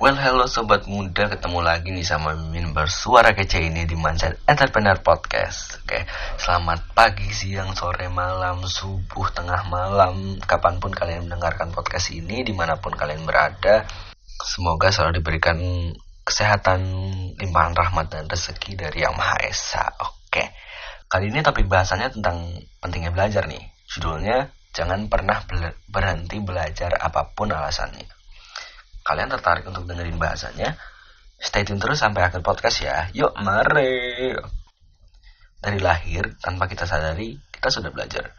Well, hello sobat muda, ketemu lagi nih sama Mimin bersuara kece ini di Mindset Entrepreneur Podcast. Oke, selamat pagi, siang, sore, malam, subuh, tengah malam, kapan pun kalian mendengarkan podcast ini, di mana pun kalian berada. Semoga selalu diberikan kesehatan, limpahan rahmat dan rezeki dari Yang Maha Esa. Oke, kali ini topik bahasannya tentang pentingnya belajar nih. Judulnya, jangan pernah berhenti belajar apa pun alasannya kalian tertarik untuk dengerin bahasanya, stay tune terus sampai akhir podcast ya. Yuk, mari. Dari lahir, tanpa kita sadari, kita sudah belajar.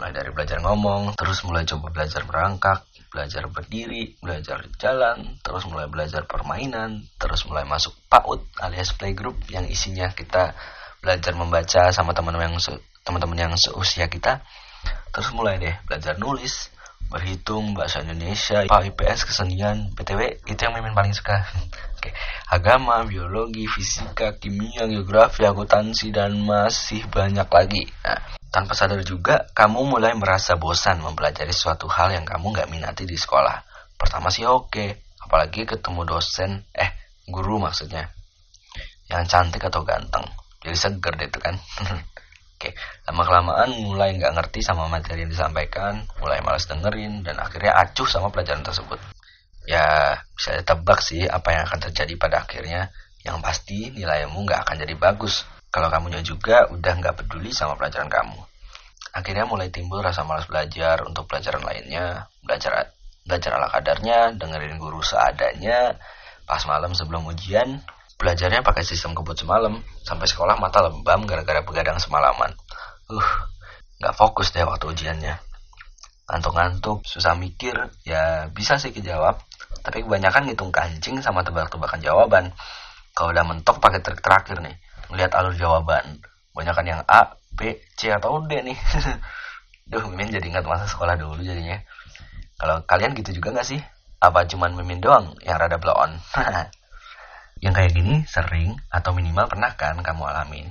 Mulai dari belajar ngomong, terus mulai coba belajar merangkak, belajar berdiri, belajar jalan, terus mulai belajar permainan, terus mulai masuk PAUD alias playgroup yang isinya kita belajar membaca sama teman-teman yang teman-teman yang seusia kita. Terus mulai deh belajar nulis, berhitung bahasa Indonesia IPA IPS kesenian PTW itu yang mimin paling suka. Oke. agama biologi fisika kimia geografi akuntansi dan masih banyak lagi. Nah, tanpa sadar juga kamu mulai merasa bosan mempelajari suatu hal yang kamu nggak minati di sekolah. Pertama sih oke apalagi ketemu dosen eh guru maksudnya. Yang cantik atau ganteng jadi seger deh itu kan Oke, lama-kelamaan mulai nggak ngerti sama materi yang disampaikan, mulai males dengerin, dan akhirnya acuh sama pelajaran tersebut. Ya, bisa ditebak sih apa yang akan terjadi pada akhirnya. Yang pasti nilaimu nggak akan jadi bagus. Kalau kamunya juga udah nggak peduli sama pelajaran kamu. Akhirnya mulai timbul rasa malas belajar untuk pelajaran lainnya, belajar belajar ala kadarnya, dengerin guru seadanya, pas malam sebelum ujian, Belajarnya pakai sistem kebut semalam, sampai sekolah mata lebam gara-gara begadang semalaman. Uh, nggak fokus deh waktu ujiannya. Ngantuk-ngantuk, susah mikir, ya bisa sih kejawab. Tapi kebanyakan ngitung kancing sama tebak-tebakan jawaban. Kalau udah mentok pakai trik terakhir nih, melihat alur jawaban. Banyakan yang A, B, C atau D nih. Duh, Mimin jadi ingat masa sekolah dulu jadinya. Kalau kalian gitu juga nggak sih? Apa cuman Mimin doang yang rada blow on? Yang kayak gini sering atau minimal pernah kan kamu alamin?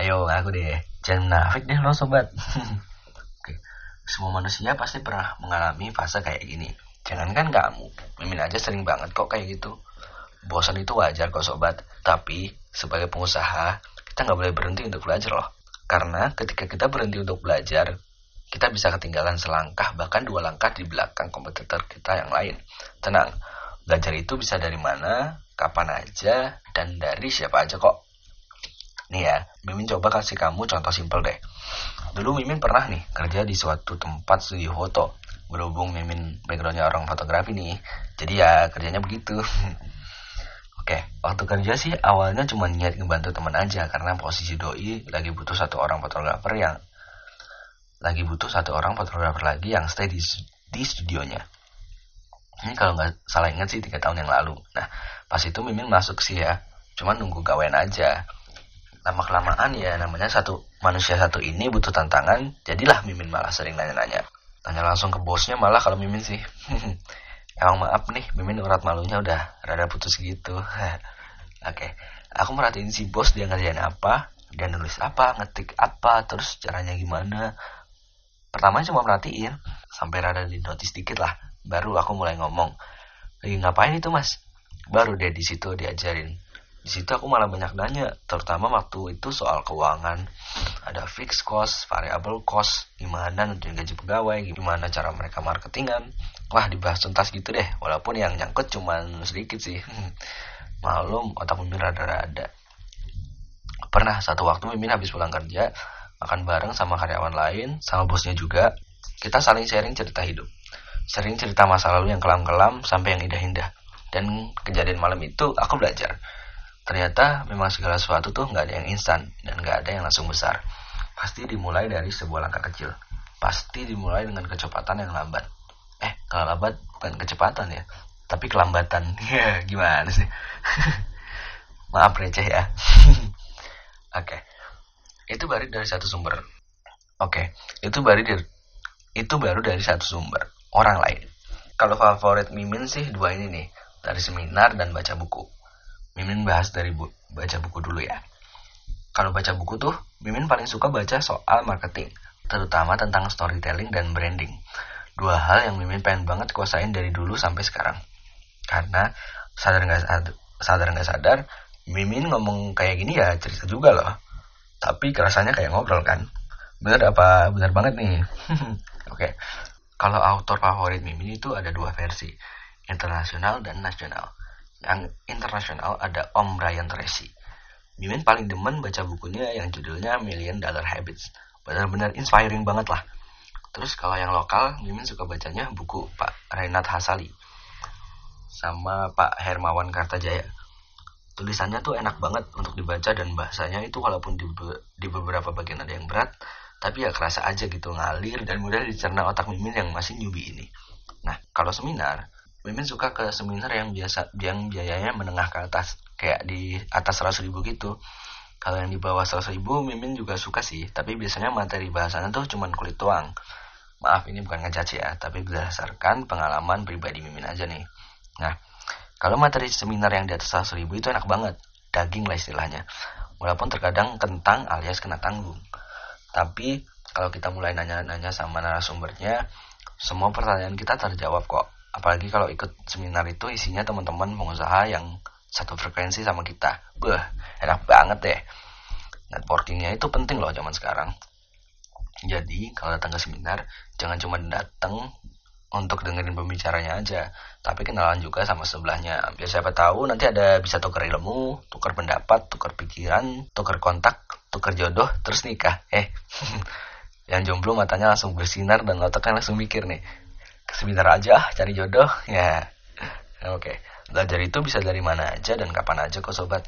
Ayo aku deh, jangan nafik deh lo sobat. Oke, semua manusia pasti pernah mengalami fase kayak gini. Jangankan kamu, Mimin aja sering banget kok kayak gitu. Bosan itu wajar kok sobat, tapi sebagai pengusaha kita nggak boleh berhenti untuk belajar loh. Karena ketika kita berhenti untuk belajar, kita bisa ketinggalan selangkah bahkan dua langkah di belakang kompetitor kita yang lain. Tenang, belajar itu bisa dari mana, kapan aja, dan dari siapa aja kok. Nih ya, Mimin coba kasih kamu contoh simpel deh. Dulu Mimin pernah nih kerja di suatu tempat studio foto. Berhubung Mimin backgroundnya orang fotografi nih, jadi ya kerjanya begitu. Oke, waktu kerja sih awalnya cuma niat ngebantu teman aja karena posisi doi lagi butuh satu orang fotografer yang lagi butuh satu orang fotografer lagi yang stay di, di studionya. Ini kalau nggak salah ingat sih tiga tahun yang lalu. Nah, Pas itu Mimin masuk sih ya, cuman nunggu gawean aja. Lama kelamaan ya namanya satu manusia satu ini butuh tantangan, jadilah Mimin malah sering nanya-nanya. Tanya langsung ke bosnya malah kalau Mimin sih. Emang maaf nih, Mimin urat malunya udah rada putus gitu. Oke, aku merhatiin si bos dia ngerjain apa, dia nulis apa, ngetik apa, terus caranya gimana. Pertama cuma merhatiin, sampai rada di notice dikit lah. Baru aku mulai ngomong, lagi ngapain itu mas? baru deh di situ diajarin. Di situ aku malah banyak nanya terutama waktu itu soal keuangan. Ada fixed cost variable cost gimana nentuin gaji pegawai gimana cara mereka marketingan. Wah dibahas tuntas gitu deh walaupun yang nyangkut cuma sedikit sih. Malum otak mimin rada-rada. Pernah satu waktu mimin habis pulang kerja makan bareng sama karyawan lain sama bosnya juga. Kita saling sharing cerita hidup sering cerita masa lalu yang kelam-kelam sampai yang indah-indah dan kejadian malam itu aku belajar. Ternyata memang segala sesuatu tuh nggak ada yang instan dan nggak ada yang langsung besar. Pasti dimulai dari sebuah langkah kecil. Pasti dimulai dengan kecepatan yang lambat. Eh, kalau lambat bukan kecepatan ya, tapi kelambatan. Ya, gimana sih? Maaf receh ya. Oke. Okay. Itu baru dari satu sumber. Oke, okay. itu baru dari itu baru dari satu sumber orang lain. Kalau favorit Mimin sih dua ini nih dari seminar dan baca buku. Mimin bahas dari bu baca buku dulu ya. Kalau baca buku tuh, Mimin paling suka baca soal marketing, terutama tentang storytelling dan branding. Dua hal yang Mimin pengen banget kuasain dari dulu sampai sekarang. Karena sadar nggak sadar nggak sadar Mimin ngomong kayak gini ya cerita juga loh tapi kerasanya kayak ngobrol kan bener apa bener banget nih oke okay. Kalau autor favorit Mimin itu ada dua versi internasional dan nasional. Yang internasional ada Om Brian Tracy. Mimin paling demen baca bukunya yang judulnya Million Dollar Habits. Benar-benar inspiring banget lah. Terus kalau yang lokal Mimin suka bacanya buku Pak Renat Hasali sama Pak Hermawan Kartajaya. Tulisannya tuh enak banget untuk dibaca dan bahasanya itu walaupun di, di beberapa bagian ada yang berat, tapi ya kerasa aja gitu ngalir dan mudah dicerna otak Mimin yang masih newbie ini. Nah, kalau seminar, Mimin suka ke seminar yang biasa yang biayanya menengah ke atas, kayak di atas 100 ribu gitu. Kalau yang di bawah 100 ribu, Mimin juga suka sih, tapi biasanya materi bahasanya tuh cuman kulit doang. Maaf, ini bukan ngecaci ya, tapi berdasarkan pengalaman pribadi Mimin aja nih. Nah, kalau materi seminar yang di atas 100 ribu itu enak banget, daging lah istilahnya. Walaupun terkadang kentang alias kena tanggung. Tapi kalau kita mulai nanya-nanya sama narasumbernya, semua pertanyaan kita terjawab kok. Apalagi kalau ikut seminar itu isinya teman-teman pengusaha yang satu frekuensi sama kita. Beh, enak banget deh. Networkingnya itu penting loh zaman sekarang. Jadi kalau datang ke seminar, jangan cuma datang untuk dengerin pembicaranya aja. Tapi kenalan juga sama sebelahnya. Biar siapa tahu nanti ada bisa tukar ilmu tukar pendapat tukar pikiran tukar kontak tukar jodoh terus nikah. Eh yang jomblo matanya langsung bersinar dan otaknya langsung mikir nih seminar aja cari jodoh. Ya. Oke belajar itu bisa dari mana aja dan kapan aja kok sobat.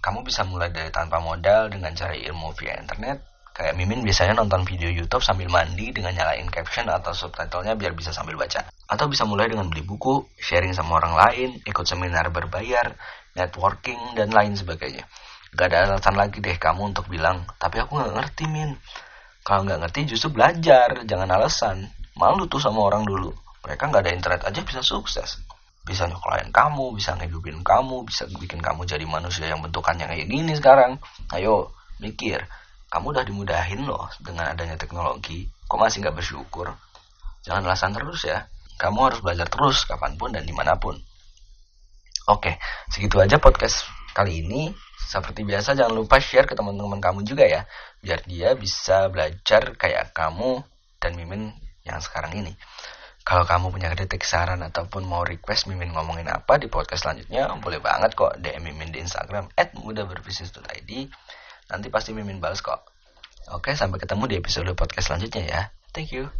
Kamu bisa mulai dari tanpa modal dengan cari ilmu via internet Kayak Mimin biasanya nonton video YouTube sambil mandi dengan nyalain caption atau subtitlenya biar bisa sambil baca. Atau bisa mulai dengan beli buku, sharing sama orang lain, ikut seminar berbayar, networking, dan lain sebagainya. Gak ada alasan lagi deh kamu untuk bilang, tapi aku gak ngerti Min. Kalau gak ngerti justru belajar, jangan alasan. Malu tuh sama orang dulu. Mereka gak ada internet aja bisa sukses. Bisa nyokolain kamu, bisa ngehidupin kamu, bisa bikin kamu jadi manusia yang bentukannya kayak gini sekarang. Ayo, mikir kamu udah dimudahin loh dengan adanya teknologi. Kok masih nggak bersyukur? Jangan alasan terus ya. Kamu harus belajar terus kapan pun dan di mana pun. Oke, segitu aja podcast kali ini. Seperti biasa jangan lupa share ke teman-teman kamu juga ya. Biar dia bisa belajar kayak kamu dan Mimin yang sekarang ini. Kalau kamu punya kritik, saran, ataupun mau request Mimin ngomongin apa di podcast selanjutnya, boleh banget kok DM Mimin di Instagram at mudaberbisnis.id Nanti pasti Mimin balas kok. Oke, sampai ketemu di episode podcast selanjutnya ya. Thank you.